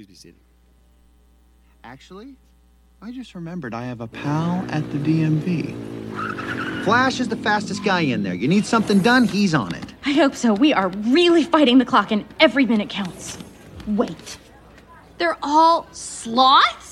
Please be seated. Actually, I just remembered I have a pal at the DMV. Flash is the fastest guy in there. You need something done, he's on it. I hope so. We are really fighting the clock, and every minute counts. Wait. They're all sloths?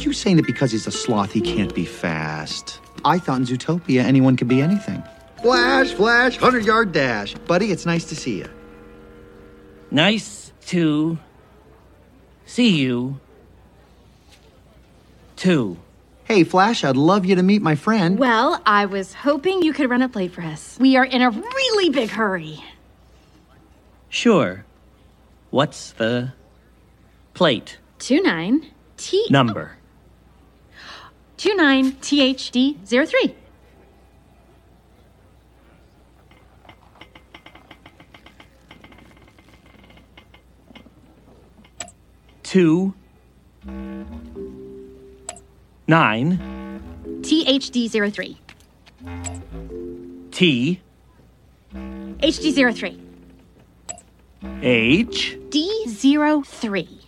What, are you saying that because he's a sloth he can't be fast? I thought in Zootopia anyone could be anything. Flash, flash, 100 yard dash. Buddy, it's nice to see you. Nice to see you too. Hey, Flash, I'd love you to meet my friend. Well, I was hoping you could run a play for us. We are in a really big hurry. Sure. What's the plate Two nine T number? 29THD03. Two. Nine. THD zero three. T. HD zero three. H. D zero three.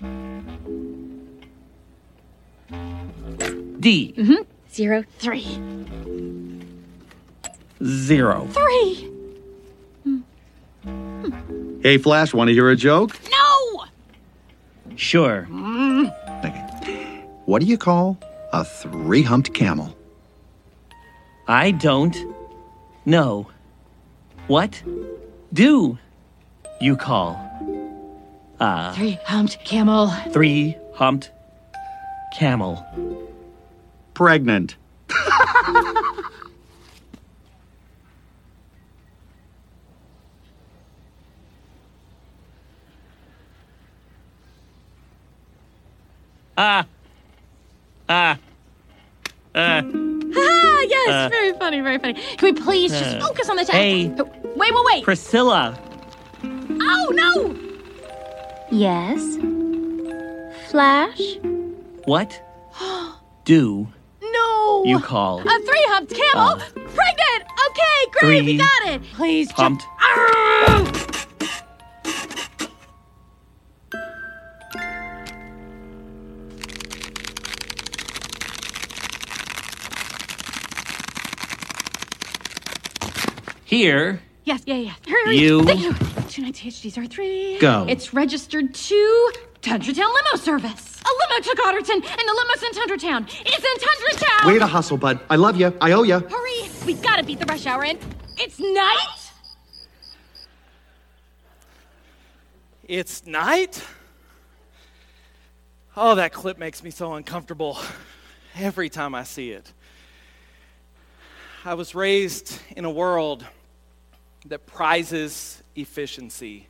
D Mm-hmm. 03. zero. 3. Hey, Flash, want to hear a joke? No! Sure. Okay. What do you call a three humped camel? I don't know. What do you call a Three humped camel. three humped camel? Pregnant. Ah. Ah. Uh. Ah, yes, very funny, very funny. Can we please just Uh, focus on the text? hey. Oh, Wait, wait, wait. Priscilla. Oh, no! Yes? Flash? What do No! you call A three humped camel? Uh, Pregnant! Okay, great, we got it. Please, just- humped Arrgh! here? Yes, yeah, yeah. Hurry, hurry. You- Thank you. 29 THDs Go. It's registered to Tundratown Limo Service. A limo took Otterton, and the limo's in Tundratown. It's in Tundratown! Way to hustle, bud. I love you. I owe you. Hurry! We gotta beat the rush hour in. It's night! It's night? Oh, that clip makes me so uncomfortable every time I see it. I was raised in a world that prizes efficiency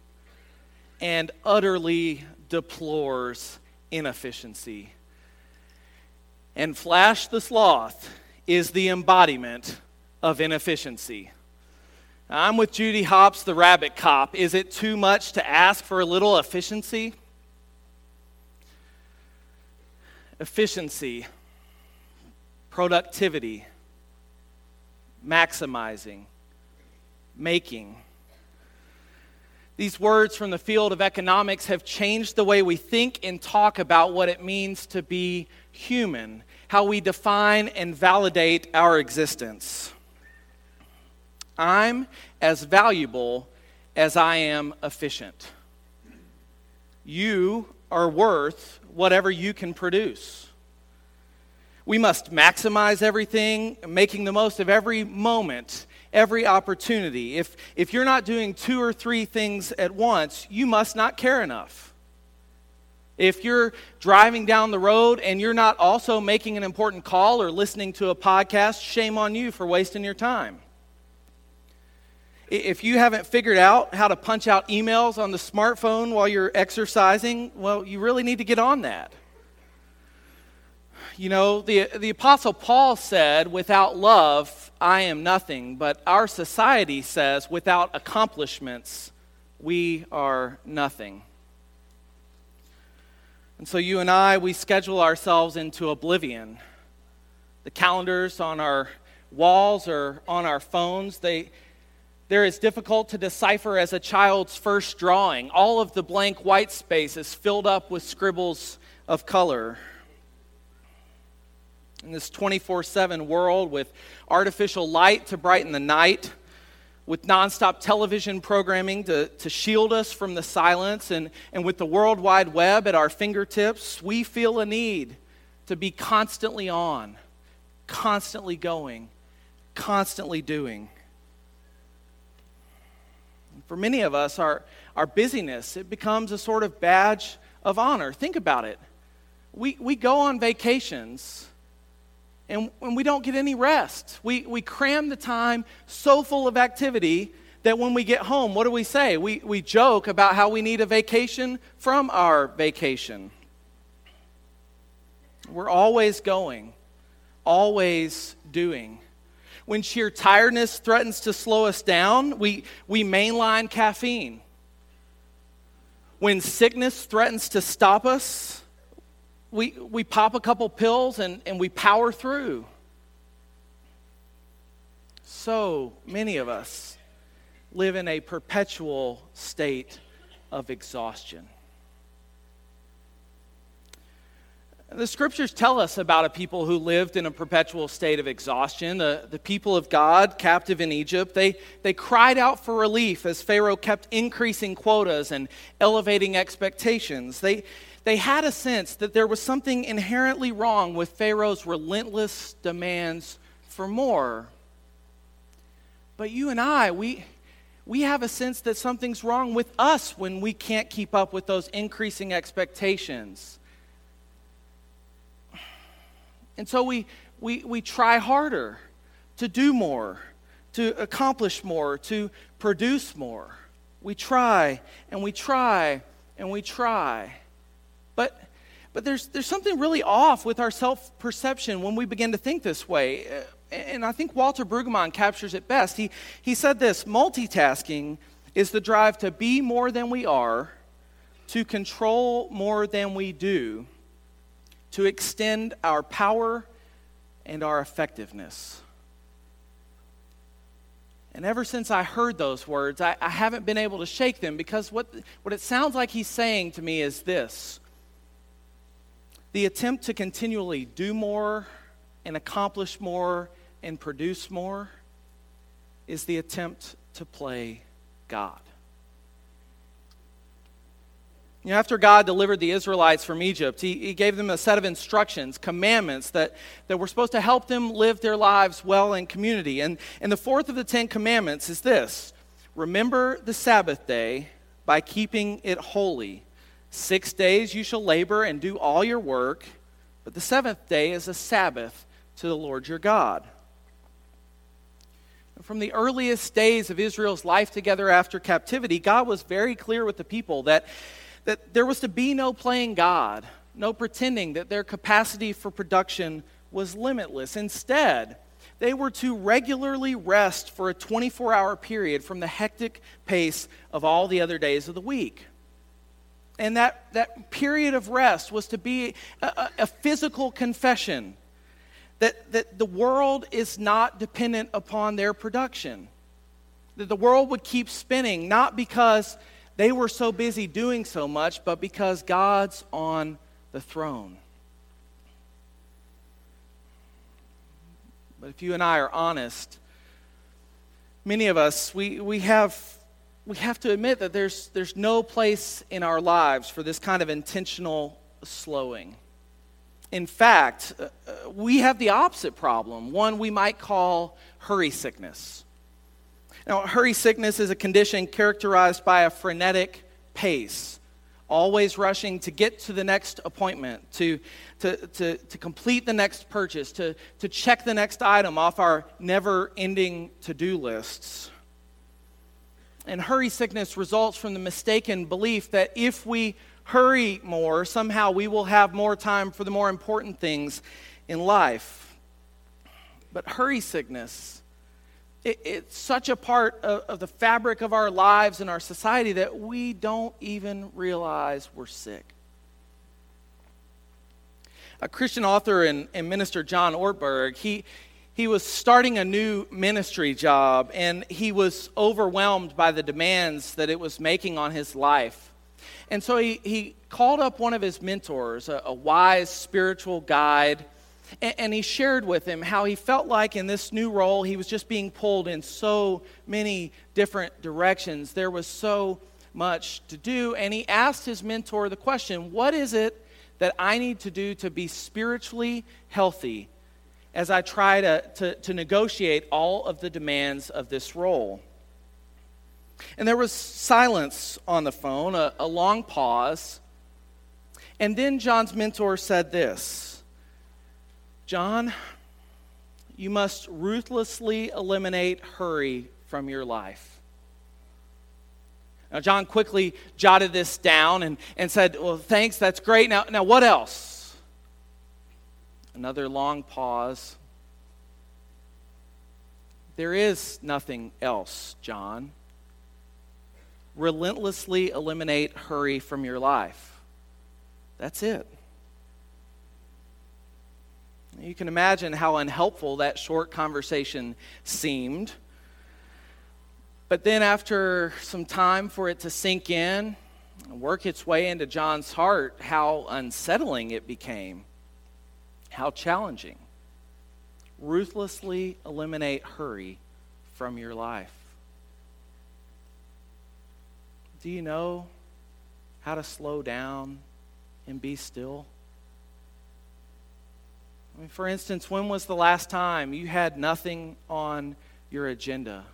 and utterly deplores inefficiency. And Flash the Sloth is the embodiment of inefficiency. I'm with Judy Hopps, the rabbit cop. Is it too much to ask for a little efficiency? Efficiency, productivity, maximizing, making. These words from the field of economics have changed the way we think and talk about what it means to be human, how we define and validate our existence. I'm as valuable as I am efficient. You are worth whatever you can produce. We must maximize everything, making the most of every moment, every opportunity. If, if you're not doing two or three things at once, you must not care enough. If you're driving down the road and you're not also making an important call or listening to a podcast, shame on you for wasting your time. If you haven't figured out how to punch out emails on the smartphone while you're exercising, well, you really need to get on that. You know, the, the Apostle Paul said, without love, I am nothing. But our society says, without accomplishments, we are nothing. And so you and I, we schedule ourselves into oblivion. The calendars on our walls or on our phones, they, they're as difficult to decipher as a child's first drawing. All of the blank white space is filled up with scribbles of color. In this 24 7 world with artificial light to brighten the night, with nonstop television programming to, to shield us from the silence, and, and with the World Wide Web at our fingertips, we feel a need to be constantly on, constantly going, constantly doing. For many of us, our, our busyness, it becomes a sort of badge of honor. Think about it. We, we go on vacations and, and we don't get any rest. We, we cram the time so full of activity that when we get home, what do we say? We, we joke about how we need a vacation from our vacation. We're always going, always doing. When sheer tiredness threatens to slow us down, we, we mainline caffeine. When sickness threatens to stop us, we, we pop a couple pills and, and we power through. So many of us live in a perpetual state of exhaustion. The scriptures tell us about a people who lived in a perpetual state of exhaustion. The, the people of God, captive in Egypt, they, they cried out for relief as Pharaoh kept increasing quotas and elevating expectations. They, they had a sense that there was something inherently wrong with Pharaoh's relentless demands for more. But you and I, we, we have a sense that something's wrong with us when we can't keep up with those increasing expectations. And so we, we, we try harder to do more, to accomplish more, to produce more. We try and we try and we try. But, but there's, there's something really off with our self perception when we begin to think this way. Uh, and I think Walter Brueggemann captures it best. He, he said this multitasking is the drive to be more than we are, to control more than we do, to extend our power and our effectiveness. And ever since I heard those words, I, I, haven't been able to shake them because what, what it sounds like he's saying to me is this the attempt to continually do more and accomplish more and produce more is the attempt to play God. You know, after God delivered the Israelites from Egypt, he, he gave them a set of instructions, commandments that, that were supposed to help them live their lives well in community. And, and the fourth of the Ten Commandments is this Remember the Sabbath day by keeping it holy. Six days you shall labor and do all your work, but the seventh day is a Sabbath to the Lord your God. From the earliest days of Israel's life together after captivity, God was very clear with the people that, that there was to be no playing God, no pretending that their capacity for production was limitless. Instead, they were to regularly rest for a 24 hour period from the hectic pace of all the other days of the week. And that, that period of rest was to be a, a physical confession that, that the world is not dependent upon their production. That the world would keep spinning, not because they were so busy doing so much, but because God's on the throne. But if you and I are honest, many of us, we, we have we have to admit that there's, there's no place in our lives for this kind of intentional slowing. In fact, uh, uh, we have the opposite problem, one we might call hurry sickness. Now, hurry sickness is a condition characterized by a frenetic pace, always rushing to get to the next appointment, to, to, to, to complete the next purchase, to, to check the next item off our never ending to do lists. And hurry sickness results from the mistaken belief that if we hurry more, somehow we will have more time for the more important things in life. But hurry sickness, it, it's such a part of, of the fabric of our lives and our society that we don't even realize we're sick. A Christian author and, and minister, John Ortberg, he, he was starting a new ministry job and he was overwhelmed by the demands that it was making on his life. And so he, he called up one of his mentors, a, a wise spiritual guide, and, and he shared with him how he felt like in this new role he was just being pulled in so many different directions. There was so much to do. And he asked his mentor the question What is it that I need to do to be spiritually healthy as I try to, to, to negotiate all of the demands of this role. And there was silence on the phone, a, a long pause. And then John's mentor said this John, you must ruthlessly eliminate hurry from your life. Now, John quickly jotted this down and, and said, Well, thanks, that's great. Now, now, what else? Another long pause. There is nothing else, John. Relentlessly eliminate hurry from your life. That's it. You can imagine how unhelpful that short conversation seemed. But then, after some time for it to sink in and work its way into John's heart, how unsettling it became. How challenging. Ruthlessly eliminate hurry from your life. Do you know how to slow down and be still? I mean, for instance, when was the last time you had nothing on your agenda?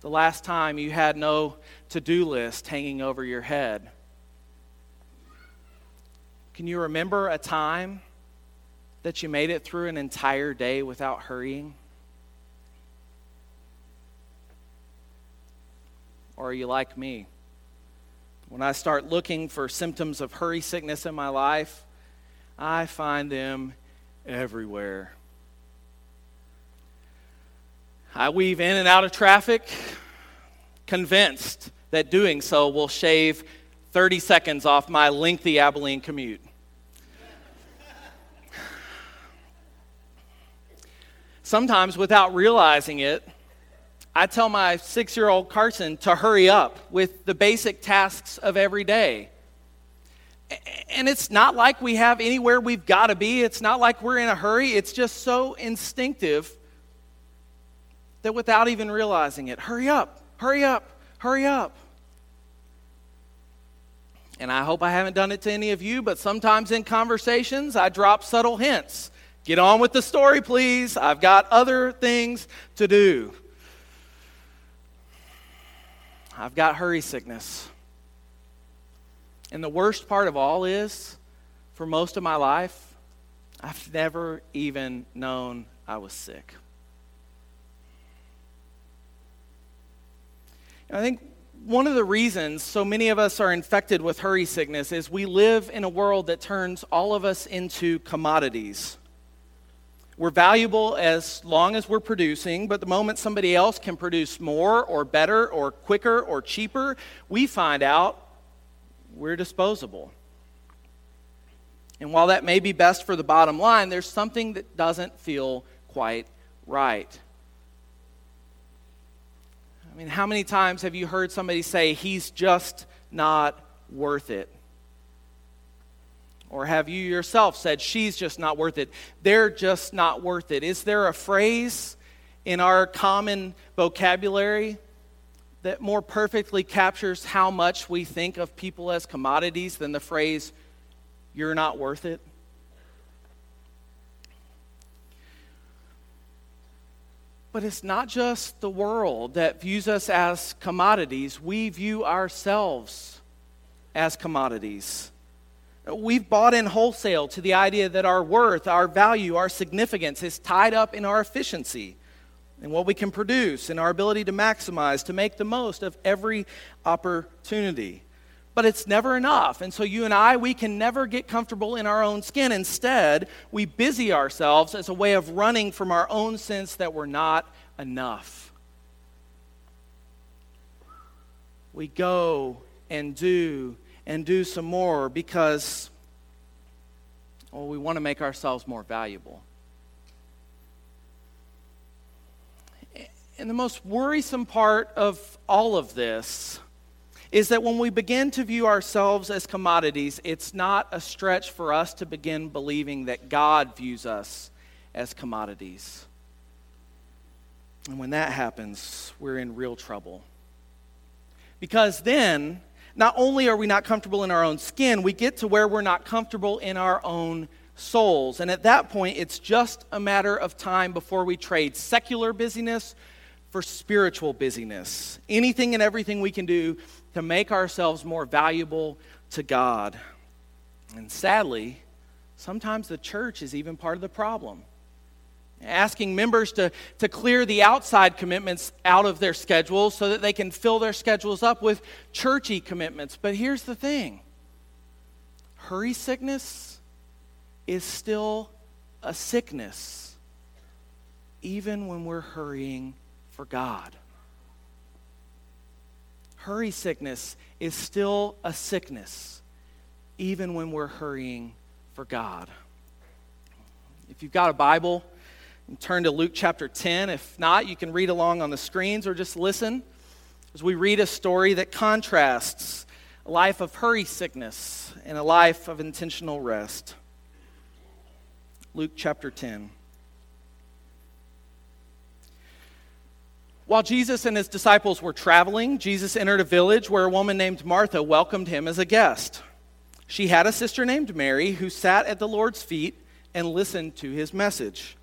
The last time you had no to do list hanging over your head? Can you remember a time that you made it through an entire day without hurrying? Or are you like me? When I start looking for symptoms of hurry sickness in my life, I find them everywhere. I weave in and out of traffic, convinced that doing so will shave 30 seconds off my lengthy Abilene commute. Sometimes, without realizing it, I tell my six year old Carson to hurry up with the basic tasks of every day. And it's not like we have anywhere we've got to be. It's not like we're in a hurry. It's just so instinctive that without even realizing it, hurry up, hurry up, hurry up. And I hope I haven't done it to any of you, but sometimes in conversations, I drop subtle hints. Get on with the story, please. I've got other things to do. I've got hurry sickness. And the worst part of all is, for most of my life, I've never even known I was sick. I think one of the reasons so many of us are infected with hurry sickness is we live in a world that turns all of us into commodities. We're valuable as long as we're producing, but the moment somebody else can produce more or better or quicker or cheaper, we find out we're disposable. And while that may be best for the bottom line, there's something that doesn't feel quite right. I mean, how many times have you heard somebody say, he's just not worth it? Or have you yourself said, she's just not worth it? They're just not worth it. Is there a phrase in our common vocabulary that more perfectly captures how much we think of people as commodities than the phrase, you're not worth it? But it's not just the world that views us as commodities, we view ourselves as commodities. We've bought in wholesale to the idea that our worth, our value, our significance is tied up in our efficiency and what we can produce and our ability to maximize, to make the most of every opportunity. But it's never enough. And so you and I, we can never get comfortable in our own skin. Instead, we busy ourselves as a way of running from our own sense that we're not enough. We go and do and do some more because well, we want to make ourselves more valuable. And the most worrisome part of all of this is that when we begin to view ourselves as commodities, it's not a stretch for us to begin believing that God views us as commodities. And when that happens, we're in real trouble. Because then, not only are we not comfortable in our own skin, we get to where we're not comfortable in our own souls. And at that point, it's just a matter of time before we trade secular busyness for spiritual busyness. Anything and everything we can do to make ourselves more valuable to God. And sadly, sometimes the church is even part of the problem. Asking members to, to clear the outside commitments out of their schedules so that they can fill their schedules up with churchy commitments. But here's the thing hurry sickness is still a sickness, even when we're hurrying for God. Hurry sickness is still a sickness, even when we're hurrying for God. If you've got a Bible, turn to Luke chapter 10. If not, you can read along on the screens or just listen as we read a story that contrasts a life of hurry sickness and a life of intentional rest. Luke chapter 10. While Jesus and his disciples were traveling, Jesus entered a village where a woman named Martha welcomed him as a guest. She had a sister named Mary who sat at the Lord's feet and listened to his message.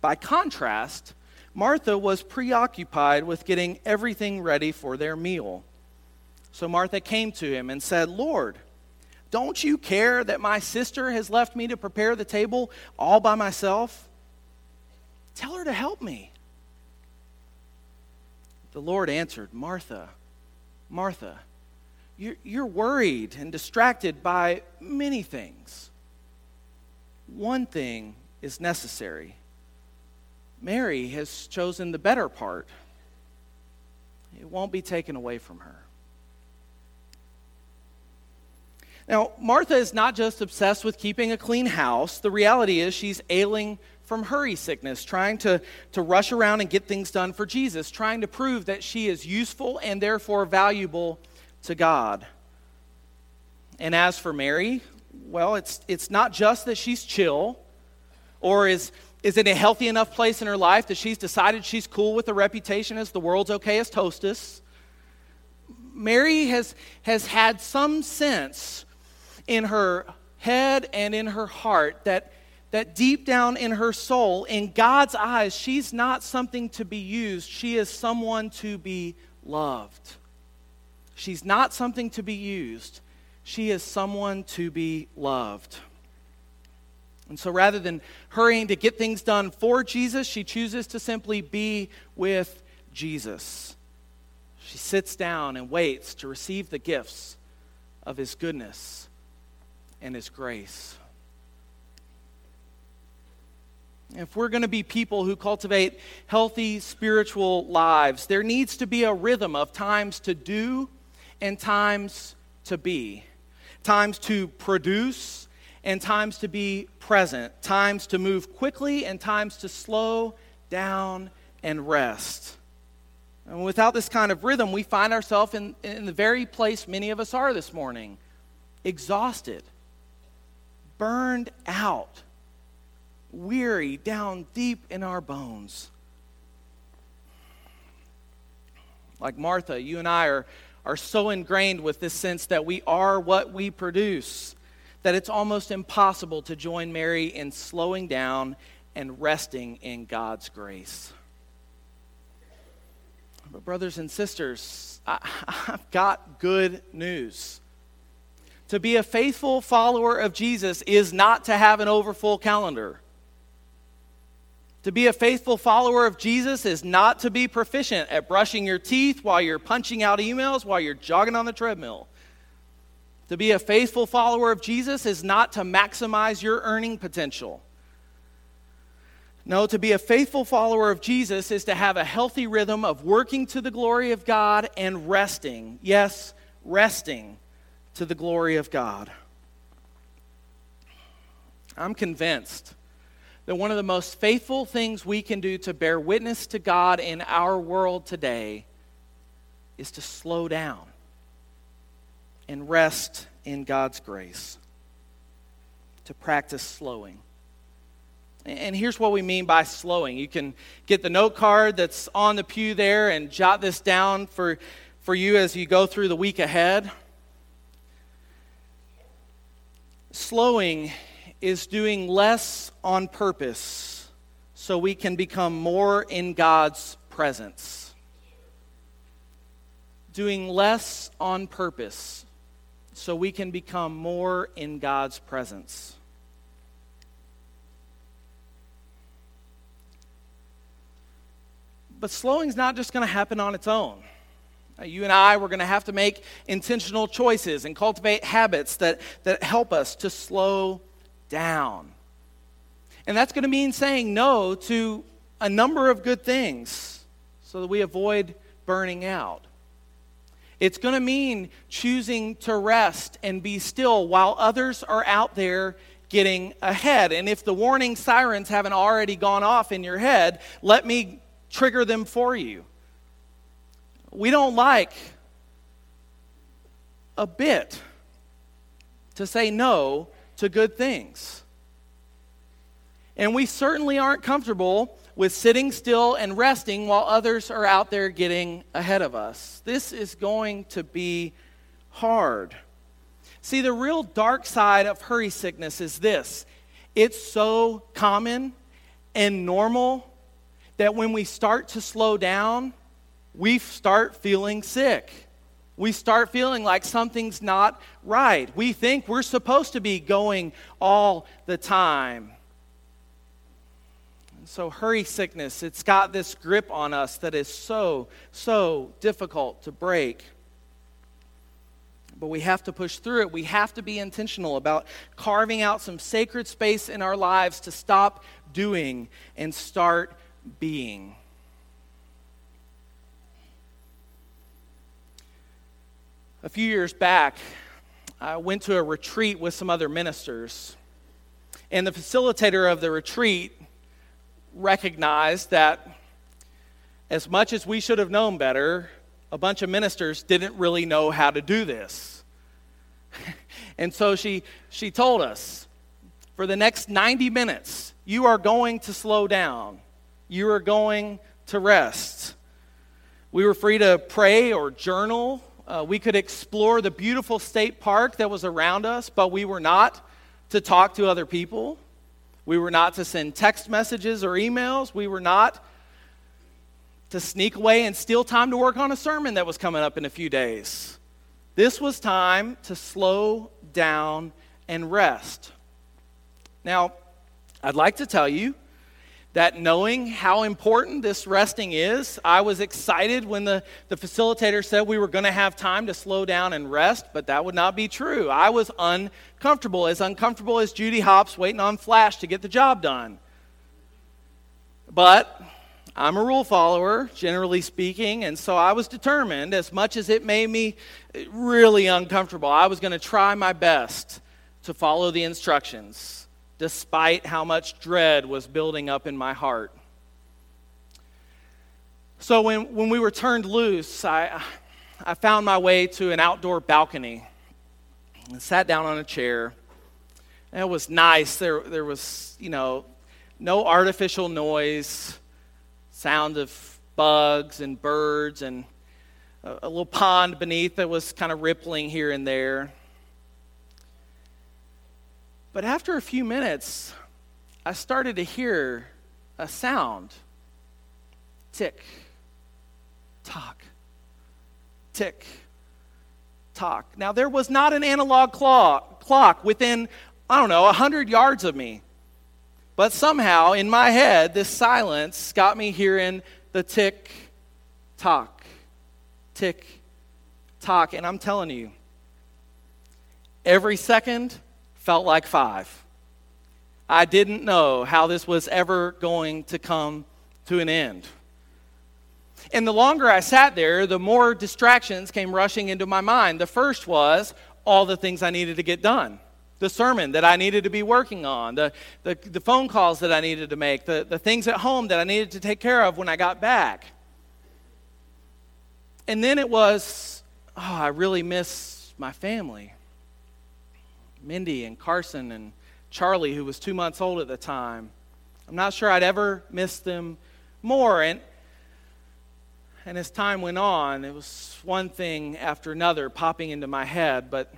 By contrast, Martha was preoccupied with getting everything ready for their meal. So Martha came to him and said, Lord, don't you care that my sister has left me to prepare the table all by myself? Tell her to help me. The Lord answered, Martha, Martha, you're worried and distracted by many things. One thing is necessary. Mary has chosen the better part, it won't be taken away from her. Now, Martha is not just obsessed with keeping a clean house. The reality is she's ailing from hurry sickness, trying to, to rush around and get things done for Jesus, trying to prove that she is useful and therefore valuable to God. And as for Mary, well, it's, it's not just that she's chill or is, is in a healthy enough place in her life that she's decided she's cool with the reputation as the world's okayest hostess. Mary has, has had some sense in her head and in her heart that that deep down in her soul, in God's eyes, she's not something to be used. She is someone to be loved. She's not something to be used. She is someone to be loved. And so rather than hurrying to get things done for Jesus, she chooses to simply be with Jesus. She sits down and waits to receive the gifts of his goodness and his grace. If we're going to be people who cultivate healthy spiritual lives, there needs to be a rhythm of times to do and times to be, times to produce and times to be present, times to move quickly and times to slow down and rest. And without this kind of rhythm, we find ourselves in, in the very place many of us are this morning. Exhausted, burned out weary down deep in our bones. Like Martha, you and I are, are so ingrained with this sense that we are what we produce that it's almost impossible to join Mary in slowing down and resting in God's grace. But, brothers and sisters, I, have got good news. To be a faithful follower of Jesus is not to have an overfull calendar. To be a faithful follower of Jesus is not to be proficient at brushing your teeth while you're punching out emails, while you're jogging on the treadmill. To be a faithful follower of Jesus is not to maximize your earning potential. No, to be a faithful follower of Jesus is to have a healthy rhythm of working to the glory of God and resting. Yes, resting to the glory of God. I'm convinced that one of the most faithful things we can do to bear witness to God in our world today is to slow down and rest in God's grace, to practice slowing. And here's what we mean by slowing. You can get the note card that's on the pew there and jot this down for, for you as you go through the week ahead. Slowing is doing less on purpose so we can become more in God's presence. Doing less on purpose so we can become more in God's presence. But slowing is not just going to happen on its own. Uh, you and I, we're going to have to make intentional choices and cultivate habits that, that help us to slow down. And that's going to mean saying no to a number of good things so that we avoid burning out. It's going to mean choosing to rest and be still while others are out there getting ahead. And if the warning sirens haven't already gone off in your head, let me trigger them for you. We don't like a bit to say no to good things. And we certainly aren't comfortable with sitting still and resting while others are out there getting ahead of us. This is going to be hard. See, the real dark side of hurry sickness is this it's so common and normal that when we start to slow down, we start feeling sick. We start feeling like something's not right. We think we're supposed to be going all the time. So, hurry sickness, it's got this grip on us that is so, so difficult to break. But we have to push through it. We have to be intentional about carving out some sacred space in our lives to stop doing and start being. A few years back, I went to a retreat with some other ministers. And the facilitator of the retreat recognized that as much as we should have known better, a bunch of ministers didn't really know how to do this. and so she, she told us for the next 90 minutes, you are going to slow down you are going to rest. We were free to pray or journal. Uh, we could explore the beautiful state park that was around us, but we were not to talk to other people. We were not to send text messages or emails. We were not to sneak away and steal time to work on a sermon that was coming up in a few days. This was time to slow down and rest. Now, I'd like to tell you that knowing how important this resting is, I was excited when the, the facilitator said we were going to have time to slow down and rest, but that would not be true. I was uncomfortable, as uncomfortable as Judy Hopps waiting on Flash to get the job done. But I'm a rule follower, generally speaking, and so I was determined, as much as it made me really uncomfortable, I was going to try my best to follow the instructions despite how much dread was building up in my heart. So when, when we were turned loose, I, I found my way to an outdoor balcony and sat down on a chair. And it was nice. There, there was, you know, no artificial noise, sound of bugs and birds, and a, a little pond beneath that was kind of rippling here and there. But after a few minutes, I started to hear a sound tick, tock, tick, tock. Now, there was not an analog clock, within, I don't know, 100 yards of me. But somehow, in my head, this silence got me hearing the tick, tock, tick, tock. And I'm telling you, every second felt like five. I didn't know how this was ever going to come to an end. And the longer I sat there, the more distractions came rushing into my mind. The first was all the things I needed to get done the sermon that I needed to be working on, the, the, the, phone calls that I needed to make, the, the things at home that I needed to take care of when I got back. And then it was, oh, I really miss my family. Mindy and Carson and Charlie, who was two months old at the time. I'm not sure I'd ever miss them more. And, and as time went on, it was one thing after another popping into my head, but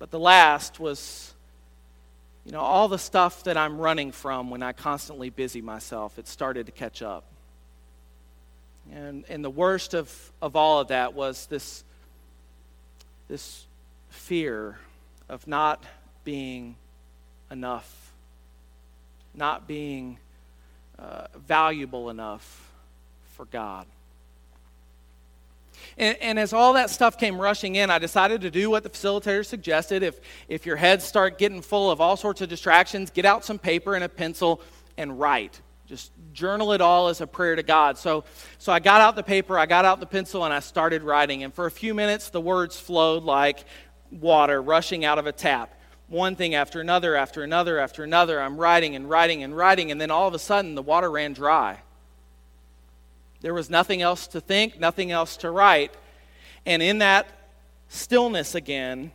but the last was, you know, all the stuff that I'm running from when I constantly busy myself, it started to catch up. And, and the worst of, of all of that was this, this fear of not being enough, not being uh, valuable enough for God. And, and, as all that stuff came rushing in, I decided to do what the facilitator suggested. If, if your heads start getting full of all sorts of distractions, get out some paper and a pencil and write. Just journal it all as a prayer to God. So, so I got out the paper, I got out the pencil, and I started writing. And for a few minutes, the words flowed like water rushing out of a tap. One thing after another, after another, after another. I'm writing and writing and writing, and then all of a sudden, the water ran dry. There was nothing else to think, nothing else to write. And in that stillness again,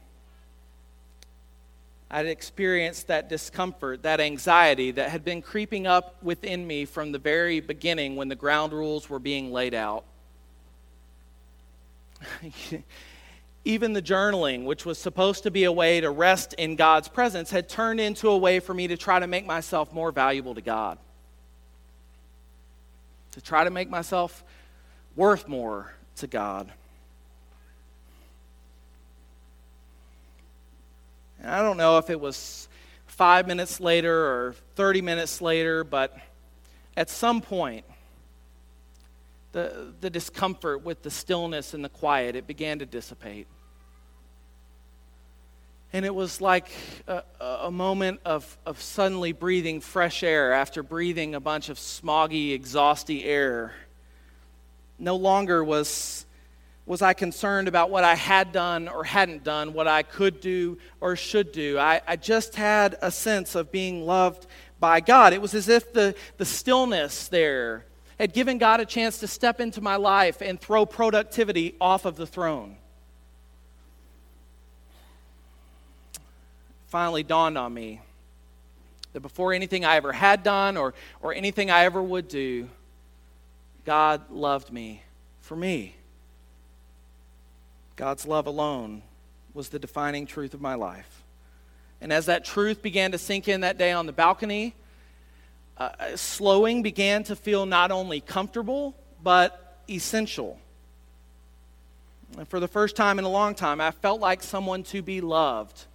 I'd experienced that discomfort, that anxiety that had been creeping up within me from the very beginning when the ground rules were being laid out. Even the journaling, which was supposed to be a way to rest in God's presence, had turned into a way for me to try to make myself more valuable to God to try to make myself worth more to God. And I don't know if it was five minutes later or 30 minutes later, but at some point, the, the discomfort with the stillness and the quiet, it began to dissipate. And it was like a, a, moment of, of suddenly breathing fresh air after breathing a bunch of smoggy, exhausty air. No longer was, was I concerned about what I had done or hadn't done, what I could do or should do. I, I just had a sense of being loved by God. It was as if the, the stillness there had given God a chance to step into my life and throw productivity off of the throne. Finally dawned on me that before anything I ever had done or, or anything I ever would do, God loved me for me. God's love alone was the defining truth of my life. And as that truth began to sink in that day on the balcony, uh, slowing began to feel not only comfortable, but essential. And for the first time in a long time, I felt like someone to be loved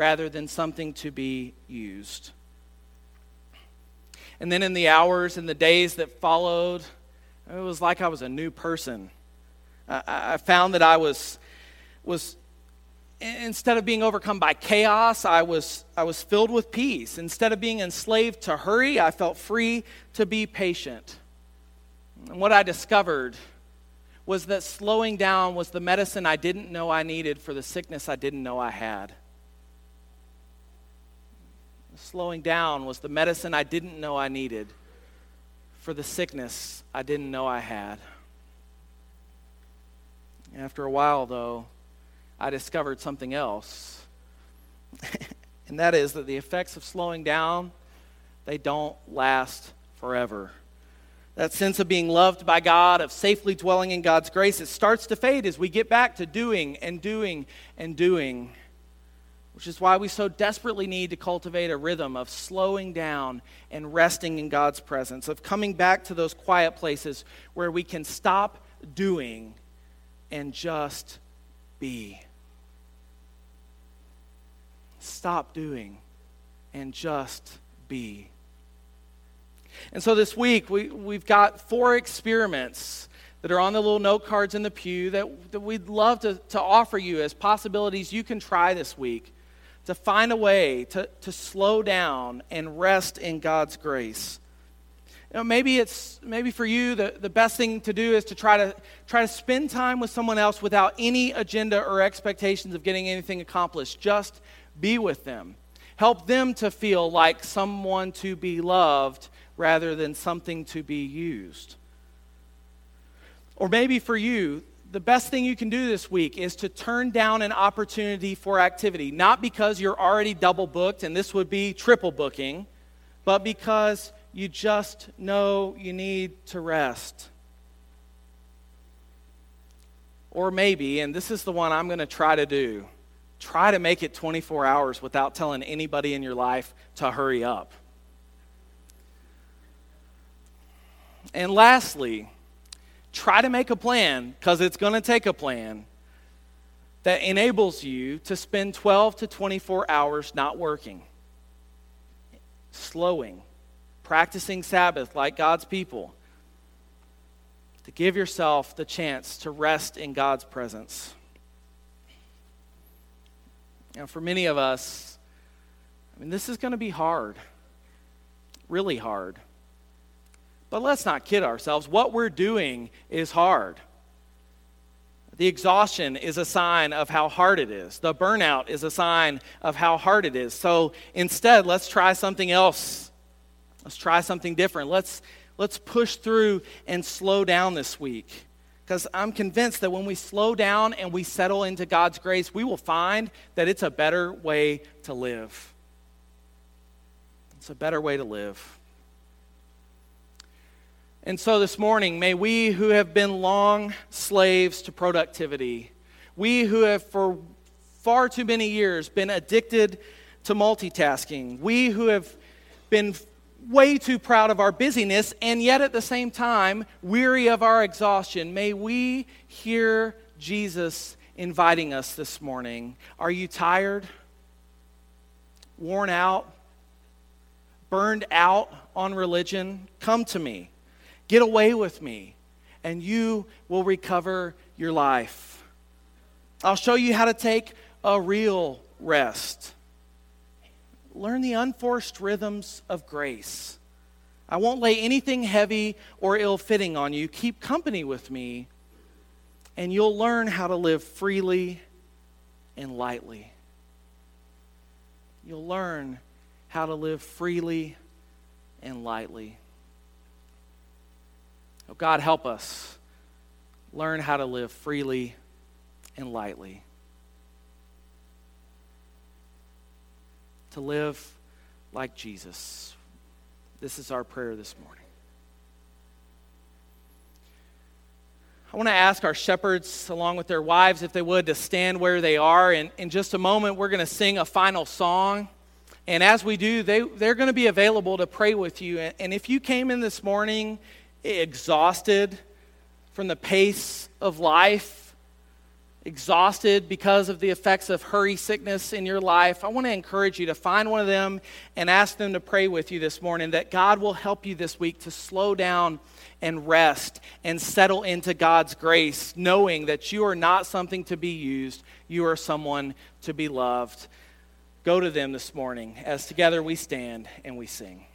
rather than something to be used. And then in the hours and the days that followed, it was like I was a new person. I, found that I was, was instead of being overcome by chaos, I was, I was filled with peace. Instead of being enslaved to hurry, I felt free to be patient. And what I discovered was that slowing down was the medicine I didn't know I needed for the sickness I didn't know I had slowing down was the medicine I didn't know I needed for the sickness I didn't know I had. After a while, though, I discovered something else. and that is that the effects of slowing down, they don't last forever. That sense of being loved by God, of safely dwelling in God's grace, it starts to fade as we get back to doing and doing and doing which is why we so desperately need to cultivate a rhythm of slowing down and resting in God's presence, of coming back to those quiet places where we can stop doing and just be. Stop doing and just be. And so this week, we, we've got four experiments that are on the little note cards in the pew that, that we'd love to, to offer you as possibilities you can try this week to find a way to, to slow down and rest in God's grace. You know, maybe it's maybe for you the, the best thing to do is to try to try to spend time with someone else without any agenda or expectations of getting anything accomplished. Just be with them. Help them to feel like someone to be loved rather than something to be used. Or maybe for you, the best thing you can do this week is to turn down an opportunity for activity, not because you're already double booked and this would be triple booking, but because you just know you need to rest. Or maybe, and this is the one I'm going to try to do, try to make it 24 hours without telling anybody in your life to hurry up. And lastly, try to make a plan, because it's going to take a plan, that enables you to spend 12 to 24 hours not working, slowing, practicing Sabbath like God's people, to give yourself the chance to rest in God's presence. Now, for many of us, I mean, this is going to be hard, really hard. But let's not kid ourselves. What we're doing is hard. The exhaustion is a sign of how hard it is. The burnout is a sign of how hard it is. So instead, let's try something else. Let's try something different. Let's, let's push through and slow down this week. Because I'm convinced that when we slow down and we settle into God's grace, we will find that it's a better way to live. It's a better way to live. And so this morning, may we who have been long slaves to productivity, we who have for far too many years been addicted to multitasking, we who have been way too proud of our busyness and yet at the same time weary of our exhaustion, may we hear Jesus inviting us this morning. Are you tired? Worn out? Burned out on religion? Come to me. Get away with me, and you will recover your life. I'll show you how to take a real rest. Learn the unforced rhythms of grace. I won't lay anything heavy or ill fitting on you. Keep company with me, and you'll learn how to live freely and lightly. You'll learn how to live freely and lightly. Oh, God, help us learn how to live freely and lightly. To live like Jesus. This is our prayer this morning. I want to ask our shepherds, along with their wives, if they would, to stand where they are. And in just a moment, we're going to sing a final song. And as we do, they, they're going to be available to pray with you. And if you came in this morning exhausted from the pace of life, exhausted because of the effects of hurry sickness in your life, I want to encourage you to find one of them and ask them to pray with you this morning that God will help you this week to slow down and rest and settle into God's grace, knowing that you are not something to be used, you are someone to be loved. Go to them this morning as together we stand and we sing.